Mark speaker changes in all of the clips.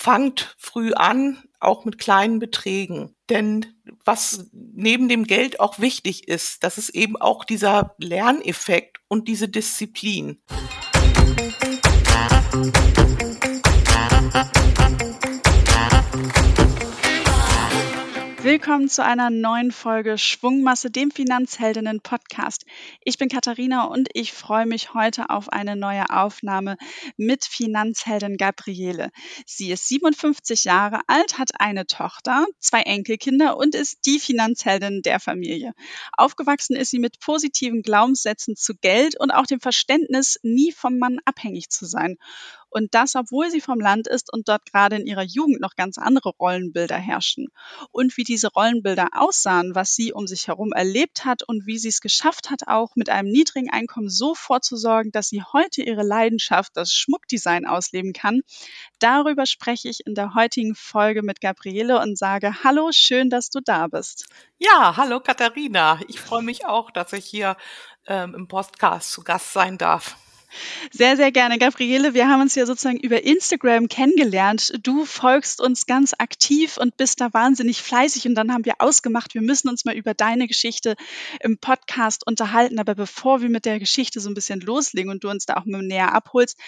Speaker 1: fangt früh an, auch mit kleinen Beträgen. Denn was neben dem Geld auch wichtig ist, das ist eben auch dieser Lerneffekt und diese Disziplin.
Speaker 2: Willkommen zu einer neuen Folge Schwungmasse, dem Finanzheldinnen Podcast. Ich bin Katharina und ich freue mich heute auf eine neue Aufnahme mit Finanzheldin Gabriele. Sie ist 57 Jahre alt, hat eine Tochter, zwei Enkelkinder und ist die Finanzheldin der Familie. Aufgewachsen ist sie mit positiven Glaubenssätzen zu Geld und auch dem Verständnis, nie vom Mann abhängig zu sein. Und das, obwohl sie vom Land ist und dort gerade in ihrer Jugend noch ganz andere Rollenbilder herrschen. Und wie diese Rollenbilder aussahen, was sie um sich herum erlebt hat und wie sie es geschafft hat, auch mit einem niedrigen Einkommen so vorzusorgen, dass sie heute ihre Leidenschaft, das Schmuckdesign ausleben kann. Darüber spreche ich in der heutigen Folge mit Gabriele und sage, hallo, schön, dass du da bist.
Speaker 1: Ja, hallo Katharina. Ich freue mich auch, dass ich hier ähm, im Podcast zu Gast sein darf.
Speaker 2: Sehr, sehr gerne. Gabriele, wir haben uns ja sozusagen über Instagram kennengelernt. Du folgst uns ganz aktiv und bist da wahnsinnig fleißig. Und dann haben wir ausgemacht, wir müssen uns mal über deine Geschichte im Podcast unterhalten. Aber bevor wir mit der Geschichte so ein bisschen loslegen und du uns da auch mal näher abholst,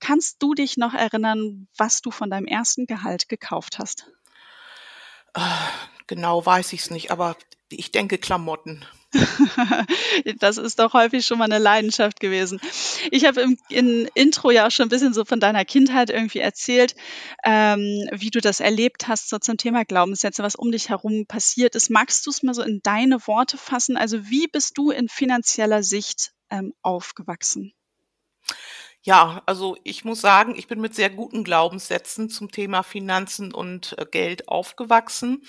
Speaker 2: kannst du dich noch erinnern, was du von deinem ersten Gehalt gekauft hast?
Speaker 1: Ah, genau weiß ich es nicht, aber ich denke Klamotten.
Speaker 2: das ist doch häufig schon mal eine Leidenschaft gewesen. Ich habe im in Intro ja auch schon ein bisschen so von deiner Kindheit irgendwie erzählt, ähm, wie du das erlebt hast, so zum Thema Glaubenssätze, was um dich herum passiert ist. Magst du es mal so in deine Worte fassen? Also wie bist du in finanzieller Sicht ähm, aufgewachsen?
Speaker 1: Ja, also ich muss sagen, ich bin mit sehr guten Glaubenssätzen zum Thema Finanzen und äh, Geld aufgewachsen.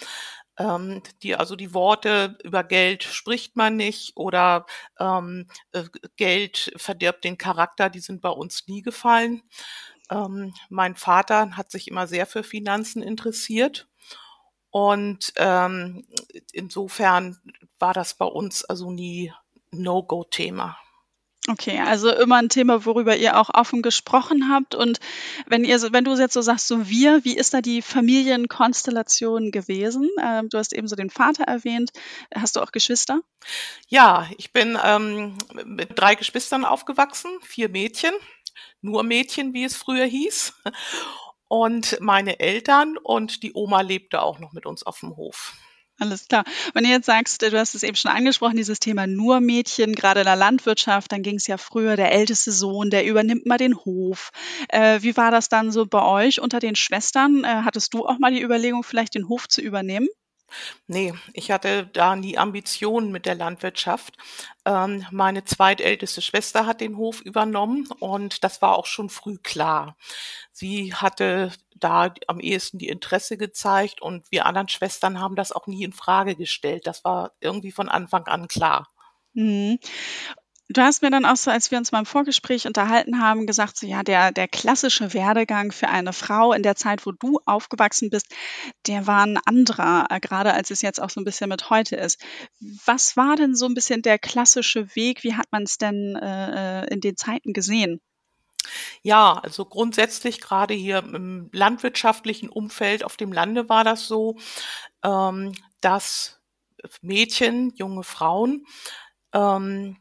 Speaker 1: Ähm, die, also die Worte über Geld spricht man nicht oder ähm, äh, Geld verdirbt den Charakter, die sind bei uns nie gefallen. Ähm, mein Vater hat sich immer sehr für Finanzen interessiert. Und ähm, insofern war das bei uns also nie No-Go-Thema.
Speaker 2: Okay, also immer ein Thema, worüber ihr auch offen gesprochen habt. Und wenn ihr, wenn du jetzt so sagst, so wir, wie ist da die Familienkonstellation gewesen? Ähm, du hast eben so den Vater erwähnt. Hast du auch Geschwister?
Speaker 1: Ja, ich bin ähm, mit drei Geschwistern aufgewachsen, vier Mädchen, nur Mädchen, wie es früher hieß. Und meine Eltern und die Oma lebte auch noch mit uns auf dem Hof.
Speaker 2: Alles klar. Wenn du jetzt sagst, du hast es eben schon angesprochen, dieses Thema nur Mädchen, gerade in der Landwirtschaft, dann ging es ja früher, der älteste Sohn, der übernimmt mal den Hof. Äh, wie war das dann so bei euch unter den Schwestern? Äh, hattest du auch mal die Überlegung, vielleicht den Hof zu übernehmen?
Speaker 1: Nee, ich hatte da nie Ambitionen mit der Landwirtschaft. Ähm, meine zweitälteste Schwester hat den Hof übernommen und das war auch schon früh klar. Sie hatte da am ehesten die Interesse gezeigt und wir anderen Schwestern haben das auch nie in Frage gestellt. Das war irgendwie von Anfang an klar.
Speaker 2: Mhm. Du hast mir dann auch so, als wir uns mal im Vorgespräch unterhalten haben, gesagt, so ja, der, der klassische Werdegang für eine Frau in der Zeit, wo du aufgewachsen bist, der war ein anderer, äh, gerade als es jetzt auch so ein bisschen mit heute ist. Was war denn so ein bisschen der klassische Weg? Wie hat man es denn äh, äh, in den Zeiten gesehen?
Speaker 1: Ja, also grundsätzlich gerade hier im landwirtschaftlichen Umfeld auf dem Lande war das so, ähm, dass Mädchen, junge Frauen ähm,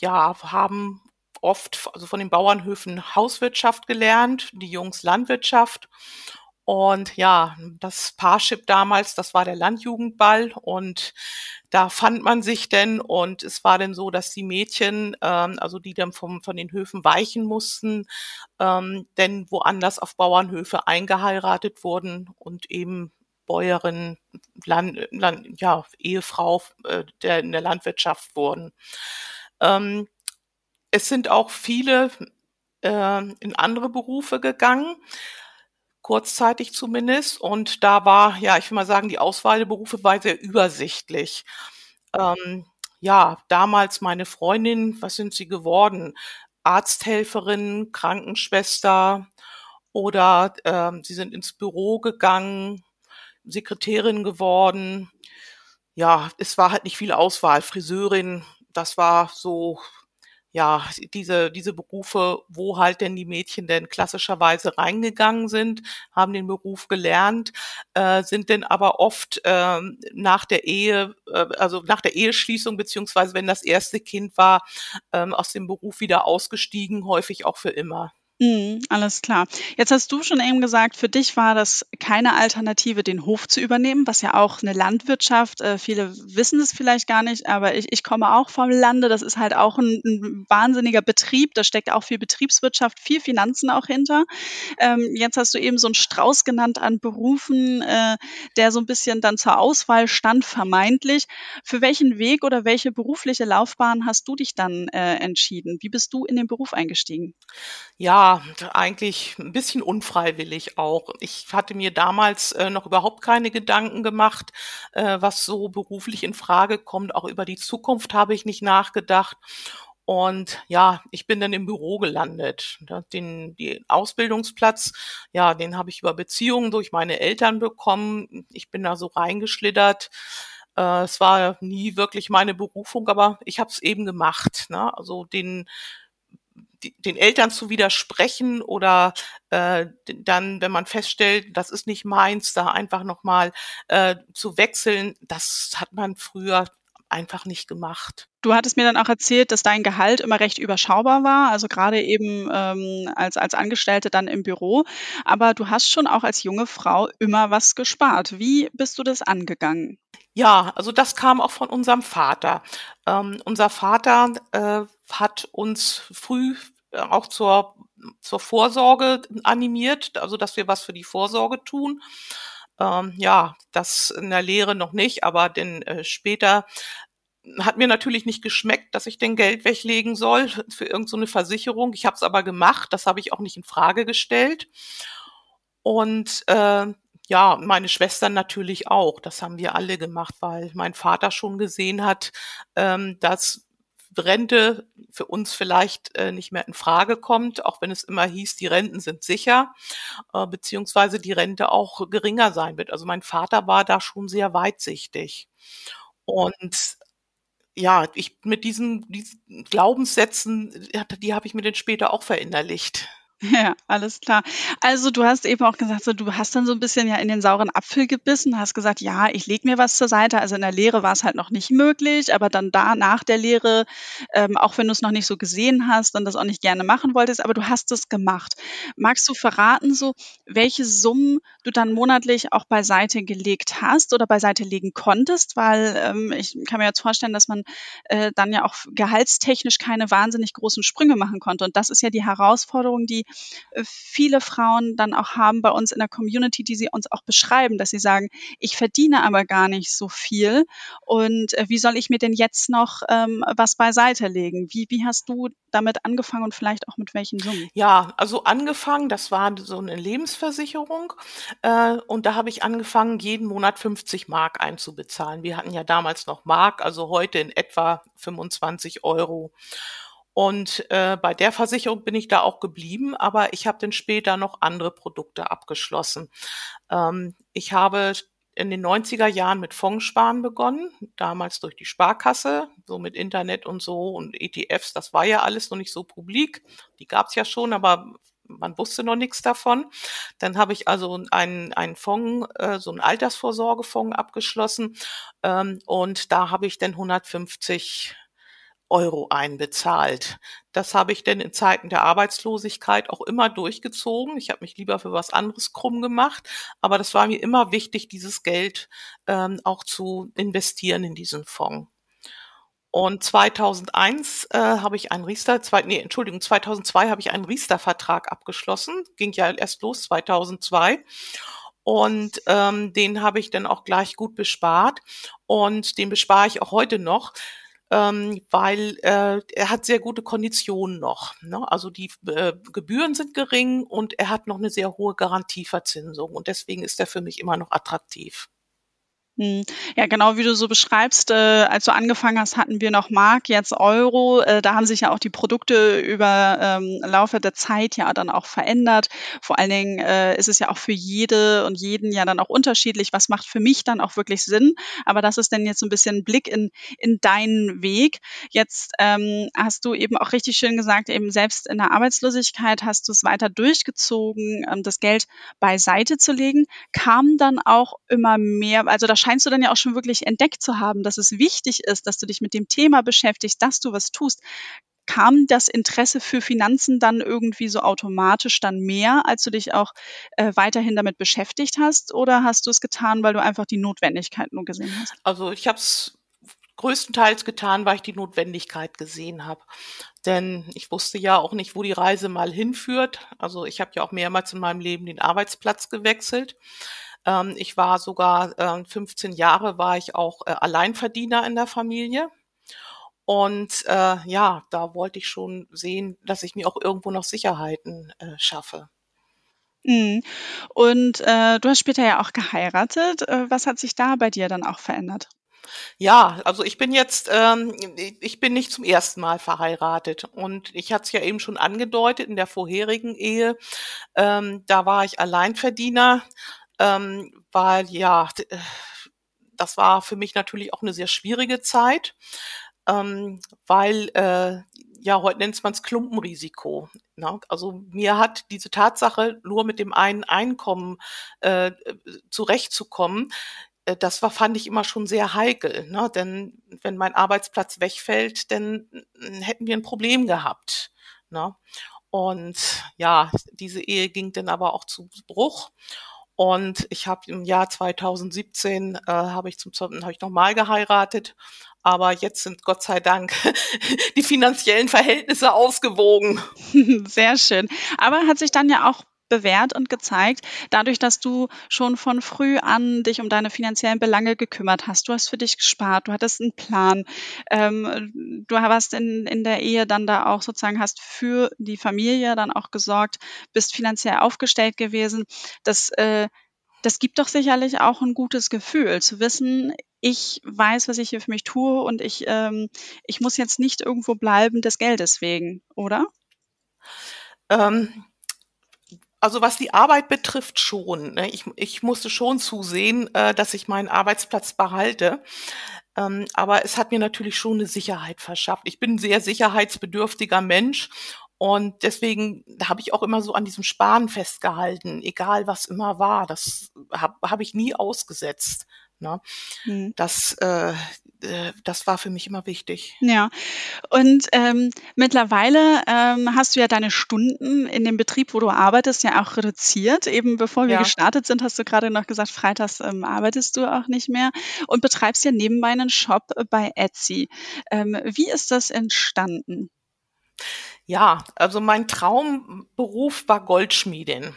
Speaker 1: ja, haben oft also von den Bauernhöfen Hauswirtschaft gelernt, die Jungs Landwirtschaft. Und ja, das Parship damals, das war der Landjugendball und da fand man sich denn und es war denn so, dass die Mädchen, ähm, also die dann vom, von den Höfen weichen mussten, ähm, denn woanders auf Bauernhöfe eingeheiratet wurden und eben Bäuerin, Land, Land, ja, Ehefrau äh, der in der Landwirtschaft wurden. Ähm, es sind auch viele äh, in andere Berufe gegangen, kurzzeitig zumindest. Und da war, ja, ich will mal sagen, die Auswahl der Berufe war sehr übersichtlich. Ähm, ja, damals meine Freundin, was sind sie geworden? Arzthelferin, Krankenschwester oder ähm, sie sind ins Büro gegangen, Sekretärin geworden. Ja, es war halt nicht viel Auswahl. Friseurin, das war so ja, diese, diese Berufe, wo halt denn die Mädchen denn klassischerweise reingegangen sind, haben den Beruf gelernt, äh, sind denn aber oft äh, nach der Ehe, äh, also nach der Eheschließung, beziehungsweise wenn das erste Kind war, äh, aus dem Beruf wieder ausgestiegen, häufig auch für immer.
Speaker 2: Mhm, alles klar. Jetzt hast du schon eben gesagt, für dich war das keine Alternative, den Hof zu übernehmen, was ja auch eine Landwirtschaft, äh, viele wissen es vielleicht gar nicht, aber ich, ich komme auch vom Lande. Das ist halt auch ein, ein wahnsinniger Betrieb. Da steckt auch viel Betriebswirtschaft, viel Finanzen auch hinter. Ähm, jetzt hast du eben so einen Strauß genannt an Berufen, äh, der so ein bisschen dann zur Auswahl stand, vermeintlich. Für welchen Weg oder welche berufliche Laufbahn hast du dich dann äh, entschieden? Wie bist du in den Beruf eingestiegen?
Speaker 1: Ja, eigentlich ein bisschen unfreiwillig auch. Ich hatte mir damals äh, noch überhaupt keine Gedanken gemacht, äh, was so beruflich in Frage kommt. Auch über die Zukunft habe ich nicht nachgedacht. Und ja, ich bin dann im Büro gelandet. Den, den Ausbildungsplatz, ja, den habe ich über Beziehungen durch meine Eltern bekommen. Ich bin da so reingeschlittert. Äh, es war nie wirklich meine Berufung, aber ich habe es eben gemacht. Ne? Also den den Eltern zu widersprechen oder äh, dann, wenn man feststellt, das ist nicht meins, da einfach nochmal äh, zu wechseln, das hat man früher einfach nicht gemacht.
Speaker 2: Du hattest mir dann auch erzählt, dass dein Gehalt immer recht überschaubar war, also gerade eben ähm, als, als Angestellte dann im Büro. Aber du hast schon auch als junge Frau immer was gespart. Wie bist du das angegangen?
Speaker 1: Ja, also das kam auch von unserem Vater. Ähm, unser Vater äh, hat uns früh äh, auch zur, zur Vorsorge animiert, also dass wir was für die Vorsorge tun. Ähm, ja, das in der Lehre noch nicht, aber denn äh, später hat mir natürlich nicht geschmeckt, dass ich den Geld weglegen soll für irgendeine so Versicherung. Ich habe es aber gemacht, das habe ich auch nicht in Frage gestellt. Und äh, ja, meine Schwestern natürlich auch. Das haben wir alle gemacht, weil mein Vater schon gesehen hat, ähm, dass Rente für uns vielleicht äh, nicht mehr in Frage kommt, auch wenn es immer hieß, die Renten sind sicher, äh, beziehungsweise die Rente auch geringer sein wird. Also mein Vater war da schon sehr weitsichtig. Und ja, ich mit diesen, diesen Glaubenssätzen, die habe ich mir dann später auch verinnerlicht.
Speaker 2: Ja, alles klar. Also du hast eben auch gesagt, so, du hast dann so ein bisschen ja in den sauren Apfel gebissen, hast gesagt, ja, ich lege mir was zur Seite. Also in der Lehre war es halt noch nicht möglich, aber dann da nach der Lehre, ähm, auch wenn du es noch nicht so gesehen hast und das auch nicht gerne machen wolltest, aber du hast es gemacht. Magst du verraten, so welche Summen du dann monatlich auch beiseite gelegt hast oder beiseite legen konntest? Weil ähm, ich kann mir jetzt vorstellen, dass man äh, dann ja auch gehaltstechnisch keine wahnsinnig großen Sprünge machen konnte. Und das ist ja die Herausforderung, die viele Frauen dann auch haben bei uns in der Community, die sie uns auch beschreiben, dass sie sagen, ich verdiene aber gar nicht so viel und äh, wie soll ich mir denn jetzt noch ähm, was beiseite legen? Wie, wie hast du damit angefangen und vielleicht auch mit welchen Summen?
Speaker 1: Ja, also angefangen, das war so eine Lebensversicherung äh, und da habe ich angefangen, jeden Monat 50 Mark einzubezahlen. Wir hatten ja damals noch Mark, also heute in etwa 25 Euro. Und äh, bei der Versicherung bin ich da auch geblieben, aber ich habe dann später noch andere Produkte abgeschlossen. Ähm, ich habe in den 90er Jahren mit Fondssparen begonnen, damals durch die Sparkasse, so mit Internet und so und ETFs, das war ja alles noch nicht so publik. Die gab's ja schon, aber man wusste noch nichts davon. Dann habe ich also einen, einen Fonds, äh, so einen Altersvorsorgefonds abgeschlossen ähm, und da habe ich dann 150 Euro einbezahlt. Das habe ich denn in Zeiten der Arbeitslosigkeit auch immer durchgezogen. Ich habe mich lieber für was anderes krumm gemacht, aber das war mir immer wichtig, dieses Geld ähm, auch zu investieren in diesen Fonds. Und 2001 äh, habe ich einen Riester, zwei, nee, Entschuldigung, 2002 habe ich einen Riester-Vertrag abgeschlossen. Ging ja erst los 2002. Und ähm, den habe ich dann auch gleich gut bespart. Und den bespare ich auch heute noch ähm, weil äh, er hat sehr gute Konditionen noch. Ne? Also die äh, Gebühren sind gering und er hat noch eine sehr hohe Garantieverzinsung und deswegen ist er für mich immer noch attraktiv.
Speaker 2: Hm. Ja, genau wie du so beschreibst, äh, als du angefangen hast, hatten wir noch Mark, jetzt Euro. Äh, da haben sich ja auch die Produkte über ähm, Laufe der Zeit ja dann auch verändert. Vor allen Dingen äh, ist es ja auch für jede und jeden ja dann auch unterschiedlich. Was macht für mich dann auch wirklich Sinn? Aber das ist dann jetzt ein bisschen Blick in, in deinen Weg. Jetzt ähm, hast du eben auch richtig schön gesagt, eben selbst in der Arbeitslosigkeit hast du es weiter durchgezogen, ähm, das Geld beiseite zu legen. Kam dann auch immer mehr, also da scheinst du dann ja auch schon wirklich entdeckt zu haben, dass es wichtig ist, dass du dich mit dem Thema beschäftigst, dass du was tust. Kam das Interesse für Finanzen dann irgendwie so automatisch dann mehr, als du dich auch äh, weiterhin damit beschäftigt hast? Oder hast du es getan, weil du einfach die Notwendigkeit nur gesehen hast?
Speaker 1: Also ich habe es größtenteils getan, weil ich die Notwendigkeit gesehen habe. Denn ich wusste ja auch nicht, wo die Reise mal hinführt. Also ich habe ja auch mehrmals in meinem Leben den Arbeitsplatz gewechselt. Ähm, ich war sogar äh, 15 Jahre war ich auch äh, Alleinverdiener in der Familie. Und äh, ja, da wollte ich schon sehen, dass ich mir auch irgendwo noch Sicherheiten äh, schaffe.
Speaker 2: Mhm. Und äh, du hast später ja auch geheiratet. Äh, was hat sich da bei dir dann auch verändert?
Speaker 1: Ja, also ich bin jetzt, ähm, ich bin nicht zum ersten Mal verheiratet und ich hatte es ja eben schon angedeutet in der vorherigen Ehe, ähm, da war ich Alleinverdiener ähm, weil ja, äh, das war für mich natürlich auch eine sehr schwierige Zeit, ähm, weil äh, ja, heute nennt man es Klumpenrisiko. Ne? Also mir hat diese Tatsache, nur mit dem einen Einkommen äh, zurechtzukommen, äh, das war, fand ich immer schon sehr heikel. Ne? Denn wenn mein Arbeitsplatz wegfällt, dann hätten wir ein Problem gehabt. Ne? Und ja, diese Ehe ging dann aber auch zu Bruch. Und ich habe im Jahr 2017 äh, habe ich zum habe ich nochmal geheiratet, aber jetzt sind Gott sei Dank die finanziellen Verhältnisse ausgewogen.
Speaker 2: Sehr schön. Aber hat sich dann ja auch bewährt und gezeigt, dadurch, dass du schon von früh an dich um deine finanziellen Belange gekümmert hast. Du hast für dich gespart, du hattest einen Plan, ähm, du warst in, in der Ehe dann da auch sozusagen, hast für die Familie dann auch gesorgt, bist finanziell aufgestellt gewesen. Das äh, das gibt doch sicherlich auch ein gutes Gefühl, zu wissen, ich weiß, was ich hier für mich tue und ich, ähm, ich muss jetzt nicht irgendwo bleiben des Geldes wegen, oder?
Speaker 1: Ähm, also was die Arbeit betrifft schon. Ne? Ich, ich musste schon zusehen, äh, dass ich meinen Arbeitsplatz behalte. Ähm, aber es hat mir natürlich schon eine Sicherheit verschafft. Ich bin ein sehr sicherheitsbedürftiger Mensch und deswegen habe ich auch immer so an diesem Sparen festgehalten, egal was immer war. Das habe hab ich nie ausgesetzt. Ne? Mhm. Das, äh, äh, das war für mich immer wichtig.
Speaker 2: Ja, und ähm, mittlerweile ähm, hast du ja deine Stunden in dem Betrieb, wo du arbeitest, ja auch reduziert. Eben bevor wir ja. gestartet sind, hast du gerade noch gesagt, freitags ähm, arbeitest du auch nicht mehr und betreibst ja nebenbei einen Shop bei Etsy. Ähm, wie ist das entstanden?
Speaker 1: Ja, also mein Traumberuf war Goldschmiedin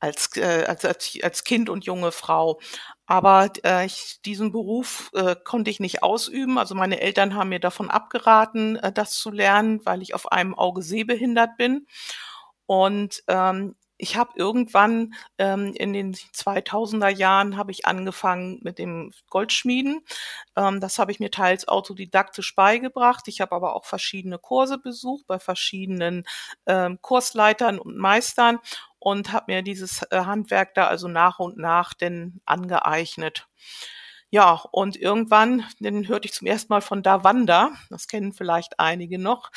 Speaker 1: als, äh, als, als, als Kind und junge Frau. Aber äh, ich, diesen Beruf äh, konnte ich nicht ausüben. Also meine Eltern haben mir davon abgeraten, äh, das zu lernen, weil ich auf einem Auge sehbehindert bin. Und ähm, ich habe irgendwann ähm, in den 2000er Jahren habe ich angefangen mit dem Goldschmieden. Ähm, das habe ich mir teils autodidaktisch beigebracht. Ich habe aber auch verschiedene Kurse besucht bei verschiedenen ähm, Kursleitern und Meistern und habe mir dieses äh, Handwerk da also nach und nach denn angeeignet. Ja, und irgendwann, dann hörte ich zum ersten Mal von Davanda, das kennen vielleicht einige noch.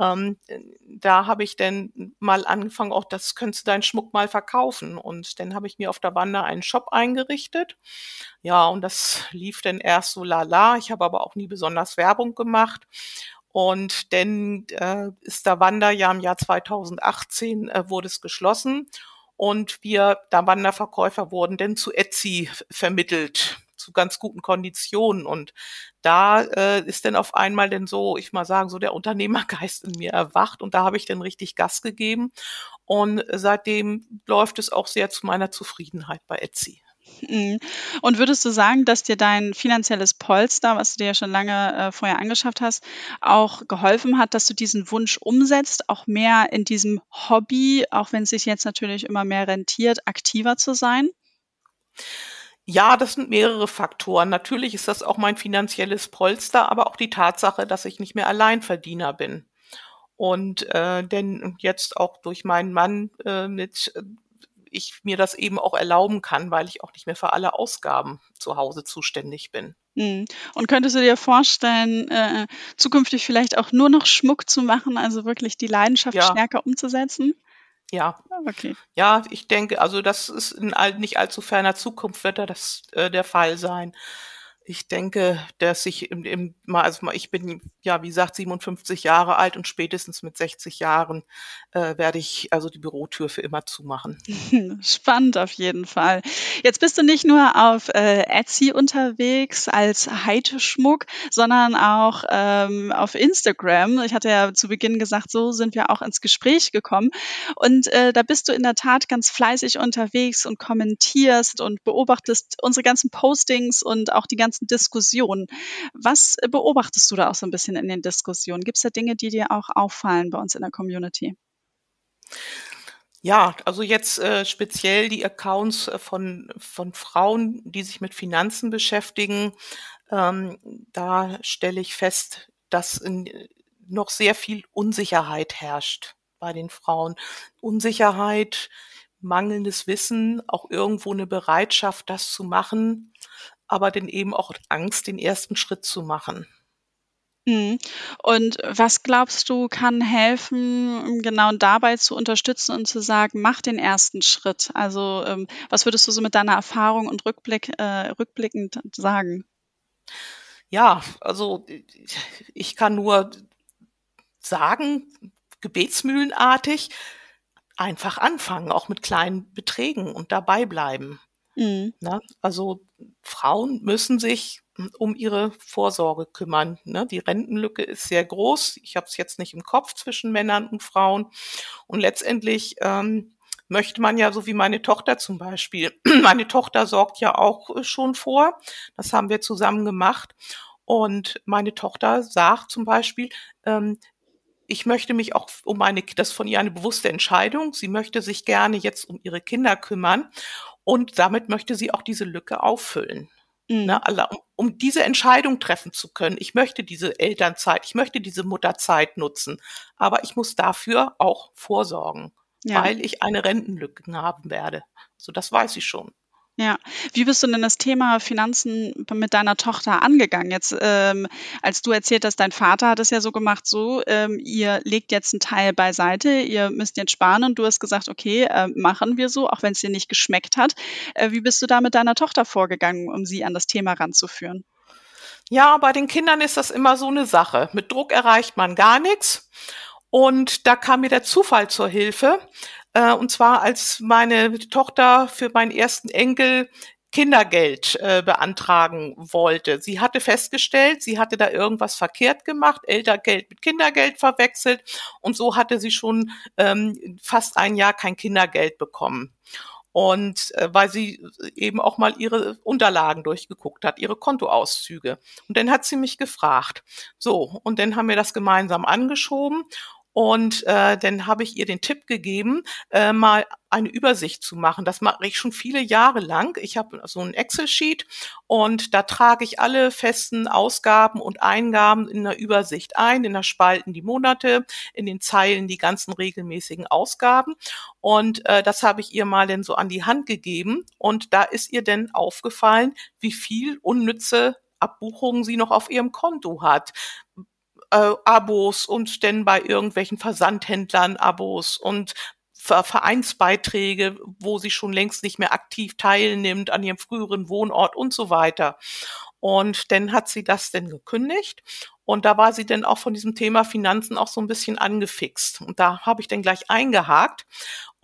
Speaker 1: Ähm, da habe ich dann mal angefangen, auch das könntest du deinen Schmuck mal verkaufen. Und dann habe ich mir auf Davanda einen Shop eingerichtet. Ja, und das lief dann erst so lala. Ich habe aber auch nie besonders Werbung gemacht. Und dann äh, ist der Wander ja im Jahr 2018 äh, wurde es geschlossen und wir, da Wanderverkäufer wurden denn zu Etsy vermittelt zu ganz guten Konditionen. Und da äh, ist dann auf einmal denn so, ich mal sagen, so der Unternehmergeist in mir erwacht und da habe ich dann richtig Gas gegeben. Und seitdem läuft es auch sehr zu meiner Zufriedenheit bei Etsy.
Speaker 2: Mhm. Und würdest du sagen, dass dir dein finanzielles Polster, was du dir ja schon lange äh, vorher angeschafft hast, auch geholfen hat, dass du diesen Wunsch umsetzt, auch mehr in diesem Hobby, auch wenn es sich jetzt natürlich immer mehr rentiert, aktiver zu sein?
Speaker 1: Ja, das sind mehrere Faktoren. Natürlich ist das auch mein finanzielles Polster, aber auch die Tatsache, dass ich nicht mehr Alleinverdiener bin. Und äh, denn jetzt auch durch meinen Mann äh, mit äh, ich mir das eben auch erlauben kann, weil ich auch nicht mehr für alle Ausgaben zu Hause zuständig bin.
Speaker 2: Mhm. Und könntest du dir vorstellen, äh, zukünftig vielleicht auch nur noch Schmuck zu machen, also wirklich die Leidenschaft
Speaker 1: Ja.
Speaker 2: stärker umzusetzen?
Speaker 1: Ja.
Speaker 2: Ah, okay.
Speaker 1: Ja, ich denke, also das ist in all, nicht allzu ferner Zukunft wird da das äh, der Fall sein. Ich denke, dass ich im, im also ich bin ja wie gesagt 57 Jahre alt und spätestens mit 60 Jahren äh, werde ich also die Bürotür für immer zumachen.
Speaker 2: Spannend auf jeden Fall. Jetzt bist du nicht nur auf äh, Etsy unterwegs als Heiteschmuck, sondern auch ähm, auf Instagram. Ich hatte ja zu Beginn gesagt, so sind wir auch ins Gespräch gekommen. Und äh, da bist du in der Tat ganz fleißig unterwegs und kommentierst und beobachtest unsere ganzen Postings und auch die ganzen Diskussionen. Was beobachtest du da auch so ein bisschen in den Diskussionen? Gibt es da Dinge, die dir auch auffallen bei uns in der Community?
Speaker 1: Ja, also jetzt äh, speziell die Accounts äh, von, von Frauen, die sich mit Finanzen beschäftigen. Ähm, da stelle ich fest, dass in, noch sehr viel Unsicherheit herrscht bei den Frauen. Unsicherheit, mangelndes Wissen, auch irgendwo eine Bereitschaft, das zu machen, aber dann eben auch Angst, den ersten Schritt zu machen.
Speaker 2: Mhm. Und was glaubst du, kann helfen, genau dabei zu unterstützen und zu sagen, mach den ersten Schritt? Also, ähm, was würdest du so mit deiner Erfahrung und Rückblick, äh, rückblickend sagen?
Speaker 1: Ja, also ich kann nur sagen, gebetsmühlenartig, einfach anfangen, auch mit kleinen Beträgen und dabei bleiben.
Speaker 2: Mhm.
Speaker 1: Ne? Also Frauen müssen sich um ihre Vorsorge kümmern. Ne? Die Rentenlücke ist sehr groß. Ich habe es jetzt nicht im Kopf zwischen Männern und Frauen. Und letztendlich ähm, möchte man ja, so wie meine Tochter zum Beispiel, meine Tochter sorgt ja auch äh, schon vor. Das haben wir zusammen gemacht. Und meine Tochter sagt zum Beispiel, ähm, ich möchte mich auch um meine, das ist von ihr eine bewusste Entscheidung. Sie möchte sich gerne jetzt um ihre Kinder kümmern und damit möchte sie auch diese Lücke auffüllen.
Speaker 2: Mhm.
Speaker 1: Ne, um, um diese Entscheidung treffen zu können. Ich möchte diese Elternzeit, ich möchte diese Mutterzeit nutzen, aber ich muss dafür auch vorsorgen,
Speaker 2: Ja.
Speaker 1: weil ich eine Rentenlücke haben werde. So, das weiß ich schon.
Speaker 2: Ja. Wie bist du denn das Thema Finanzen mit deiner Tochter angegangen? Jetzt, ähm, als du erzählt hast, dein Vater hat es ja so gemacht, so, ähm, ihr legt jetzt einen Teil beiseite, ihr müsst jetzt sparen und du hast gesagt, okay, äh, machen wir so, auch wenn es dir nicht geschmeckt hat. Äh, wie bist du da mit deiner Tochter vorgegangen, um sie an das Thema ranzuführen?
Speaker 1: Ja, bei den Kindern ist das immer so eine Sache. Mit Druck erreicht man gar nichts. Und da kam mir der Zufall zur Hilfe. Äh, und zwar, als meine Tochter für meinen ersten Enkel Kindergeld äh, beantragen wollte. Sie hatte festgestellt, sie hatte da irgendwas verkehrt gemacht, Eltergeld mit Kindergeld verwechselt und so hatte sie schon ähm, fast ein Jahr kein Kindergeld bekommen. Und äh, weil sie eben auch mal ihre Unterlagen durchgeguckt hat, ihre Kontoauszüge. Und dann hat sie mich gefragt. So, und dann haben wir das gemeinsam angeschoben und äh, dann habe ich ihr den Tipp gegeben, äh, mal eine Übersicht zu machen. Das mache ich schon viele Jahre lang. Ich habe so ein Excel-Sheet und da trage ich alle festen Ausgaben und Eingaben in einer Übersicht ein, in der Spalten die Monate, in den Zeilen die ganzen regelmäßigen Ausgaben. Und äh, das habe ich ihr mal denn so an die Hand gegeben. Und da ist ihr denn aufgefallen, wie viel unnütze Abbuchungen sie noch auf ihrem Konto hat äh, Abos und denn bei irgendwelchen Versandhändlern Abos und Vereinsbeiträge, wo sie schon längst nicht mehr aktiv teilnimmt an ihrem früheren Wohnort und so weiter. Und dann hat sie das denn gekündigt und da war sie dann auch von diesem Thema Finanzen auch so ein bisschen angefixt. Und da habe ich dann gleich eingehakt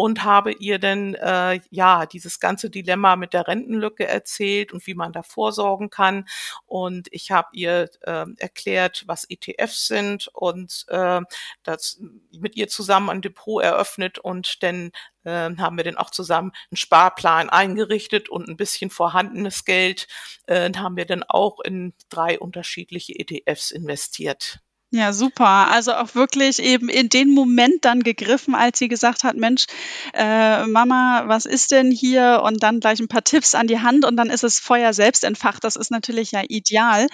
Speaker 1: und habe ihr dann äh, ja dieses ganze Dilemma mit der Rentenlücke erzählt und wie man da vorsorgen kann. Und ich habe ihr äh, erklärt, was ETFs sind und äh, das mit ihr zusammen ein Depot eröffnet und dann äh, haben wir dann auch zusammen einen Sparplan eingerichtet und ein bisschen vorhandenes Geld äh, haben wir dann auch in drei unterschiedliche ETFs investiert.
Speaker 2: Ja, super. Also auch wirklich eben in den Moment dann gegriffen, als sie gesagt hat, Mensch, äh, Mama, was ist denn hier? Und dann gleich ein paar Tipps an die Hand und dann ist es Feuer selbst entfacht. Das ist natürlich ja ideal.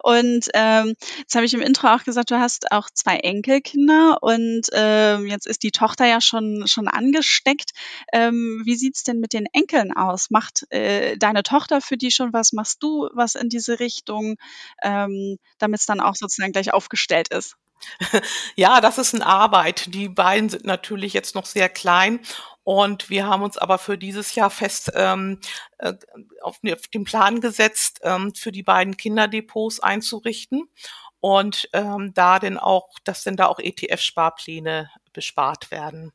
Speaker 2: Und ähm, jetzt habe ich im Intro auch gesagt, du hast auch zwei Enkelkinder und ähm, jetzt ist die Tochter ja schon, schon angesteckt. Ähm, wie sieht's denn mit den Enkeln aus? Macht äh, deine Tochter für die schon was? Machst du was in diese Richtung, ähm, damit es dann auch sozusagen gleich aufgestellt Welt ist.
Speaker 1: Ja, das ist eine Arbeit. Die beiden sind natürlich jetzt noch sehr klein und wir haben uns aber für dieses Jahr fest ähm, äh, auf, auf den Plan gesetzt, ähm, für die beiden Kinderdepots einzurichten und ähm, da denn auch, dass denn da auch ETF-Sparpläne bespart werden.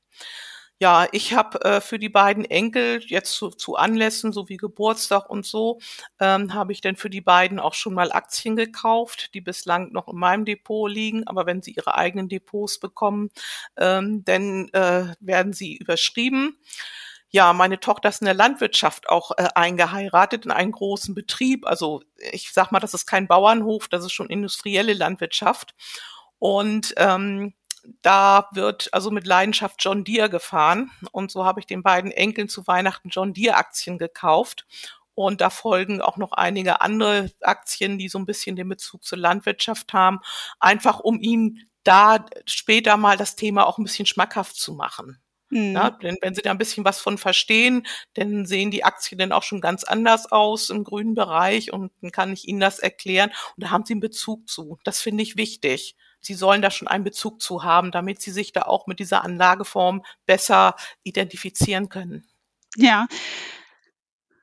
Speaker 1: Ja, ich habe äh, für die beiden Enkel jetzt zu, zu Anlässen, so wie Geburtstag und so, ähm, habe ich dann für die beiden auch schon mal Aktien gekauft, die bislang noch in meinem Depot liegen. Aber wenn sie ihre eigenen Depots bekommen, ähm, dann äh, werden sie überschrieben. Ja, meine Tochter ist in der Landwirtschaft auch äh, eingeheiratet in einen großen Betrieb. Also ich sag mal, das ist kein Bauernhof, das ist schon industrielle Landwirtschaft. Und ähm, da wird also mit Leidenschaft John Deere gefahren. Und so habe ich den beiden Enkeln zu Weihnachten John Deere Aktien gekauft. Und da folgen auch noch einige andere Aktien, die so ein bisschen den Bezug zur Landwirtschaft haben, einfach um ihnen da später mal das Thema auch ein bisschen schmackhaft zu machen. Mhm. Ja, denn wenn sie da ein bisschen was von verstehen, dann sehen die Aktien dann auch schon ganz anders aus im grünen Bereich und dann kann ich ihnen das erklären und da haben sie einen Bezug zu. Das finde ich wichtig. Sie sollen da schon einen Bezug zu haben, damit sie sich da auch mit dieser Anlageform besser identifizieren können.
Speaker 2: Ja,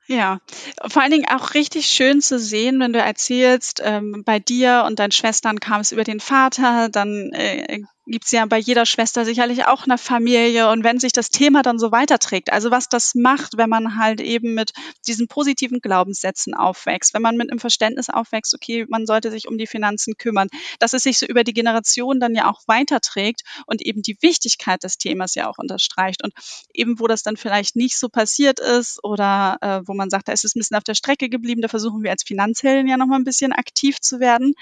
Speaker 2: ja, vor allen Dingen auch richtig schön zu sehen, wenn du erzählst, ähm, bei dir und deinen Schwestern kam es über den Vater, dann äh, gibt es ja bei jeder Schwester sicherlich auch eine Familie. Und wenn sich das Thema dann so weiterträgt, also was das macht, wenn man halt eben mit diesen positiven Glaubenssätzen aufwächst, wenn man mit einem Verständnis aufwächst, okay, man sollte sich um die Finanzen kümmern, dass es sich so über die Generation dann ja auch weiterträgt und eben die Wichtigkeit des Themas ja auch unterstreicht. Und eben wo das dann vielleicht nicht so passiert ist oder äh, wo man sagt, da ist es ein bisschen auf der Strecke geblieben, da versuchen wir als Finanzhelden ja nochmal ein bisschen aktiv zu werden,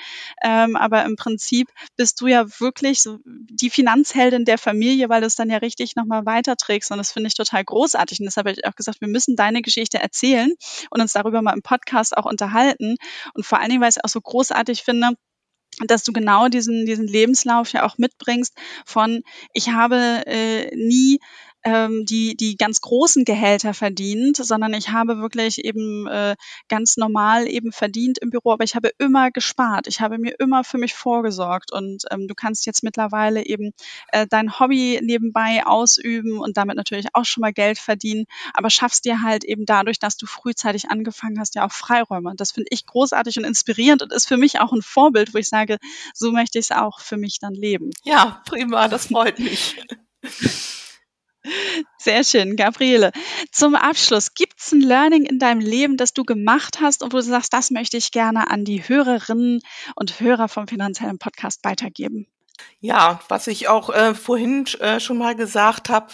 Speaker 2: ähm, aber im Prinzip bist du ja wirklich so die Finanzheldin der Familie, weil du es dann ja richtig nochmal weiterträgst. Und das finde ich total großartig. Und deshalb habe ich auch gesagt, wir müssen deine Geschichte erzählen und uns darüber mal im Podcast auch unterhalten. Und vor allen Dingen, weil ich es auch so großartig finde, dass du genau diesen, diesen Lebenslauf ja auch mitbringst von, ich habe äh, nie ähm, die, die ganz großen Gehälter verdient, sondern ich habe wirklich eben äh, ganz normal eben verdient im Büro, aber ich habe immer gespart. Ich habe mir immer für mich vorgesorgt und ähm, du kannst jetzt mittlerweile eben äh, dein Hobby nebenbei ausüben und damit natürlich auch schon mal Geld verdienen, aber schaffst dir halt eben dadurch, dass du frühzeitig angefangen hast, ja auch Freiräume. Und das finde ich großartig und inspirierend und ist für mich auch ein Vorbild, wo ich sage, so möchte ich es auch für mich dann leben.
Speaker 1: Ja, prima, das freut mich.
Speaker 2: Sehr schön, Gabriele. Zum Abschluss, gibt es ein Learning in deinem Leben, das du gemacht hast und wo du sagst, das möchte ich gerne an die Hörerinnen und Hörer vom finanziellen Podcast weitergeben?
Speaker 1: Ja, was ich auch äh, vorhin äh, schon mal gesagt habe,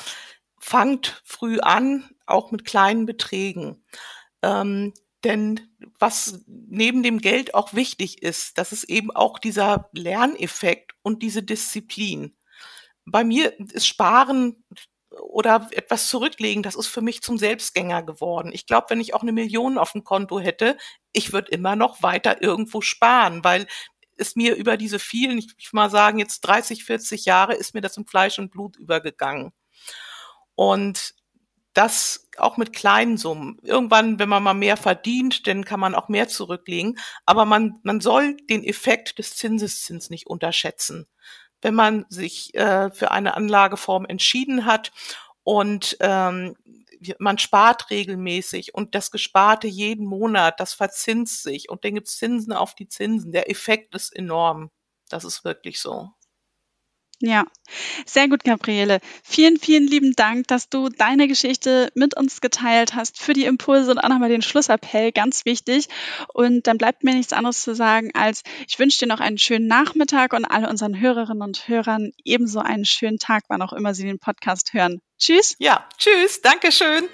Speaker 1: fangt früh an, auch mit kleinen Beträgen. Ähm, denn was neben dem Geld auch wichtig ist, das ist eben auch dieser Lerneffekt und diese Disziplin. Bei mir ist Sparen oder etwas zurücklegen, das ist für mich zum Selbstgänger geworden. Ich glaube, wenn ich auch eine Million auf dem Konto hätte, ich würde immer noch weiter irgendwo sparen, weil es mir über diese vielen, ich will mal sagen, jetzt 30, 40 Jahre ist mir das in Fleisch und Blut übergegangen. Und das auch mit kleinen Summen. Irgendwann, wenn man mal mehr verdient, dann kann man auch mehr zurücklegen. Aber man, man soll den Effekt des Zinseszins nicht unterschätzen wenn man sich äh, für eine Anlageform entschieden hat und ähm, man spart regelmäßig und das Gesparte jeden Monat, das verzinst sich und dann gibt's Zinsen auf die Zinsen. Der Effekt ist enorm. Das ist wirklich so.
Speaker 2: Ja, sehr gut, Gabriele. Vielen, vielen lieben Dank, dass du deine Geschichte mit uns geteilt hast für die Impulse und auch nochmal den Schlussappell, ganz wichtig. Und dann bleibt mir nichts anderes zu sagen, als ich wünsche dir noch einen schönen Nachmittag und alle unseren Hörerinnen und Hörern ebenso einen schönen Tag, wann auch immer sie den Podcast hören. Tschüss.
Speaker 1: Ja, tschüss. Dankeschön.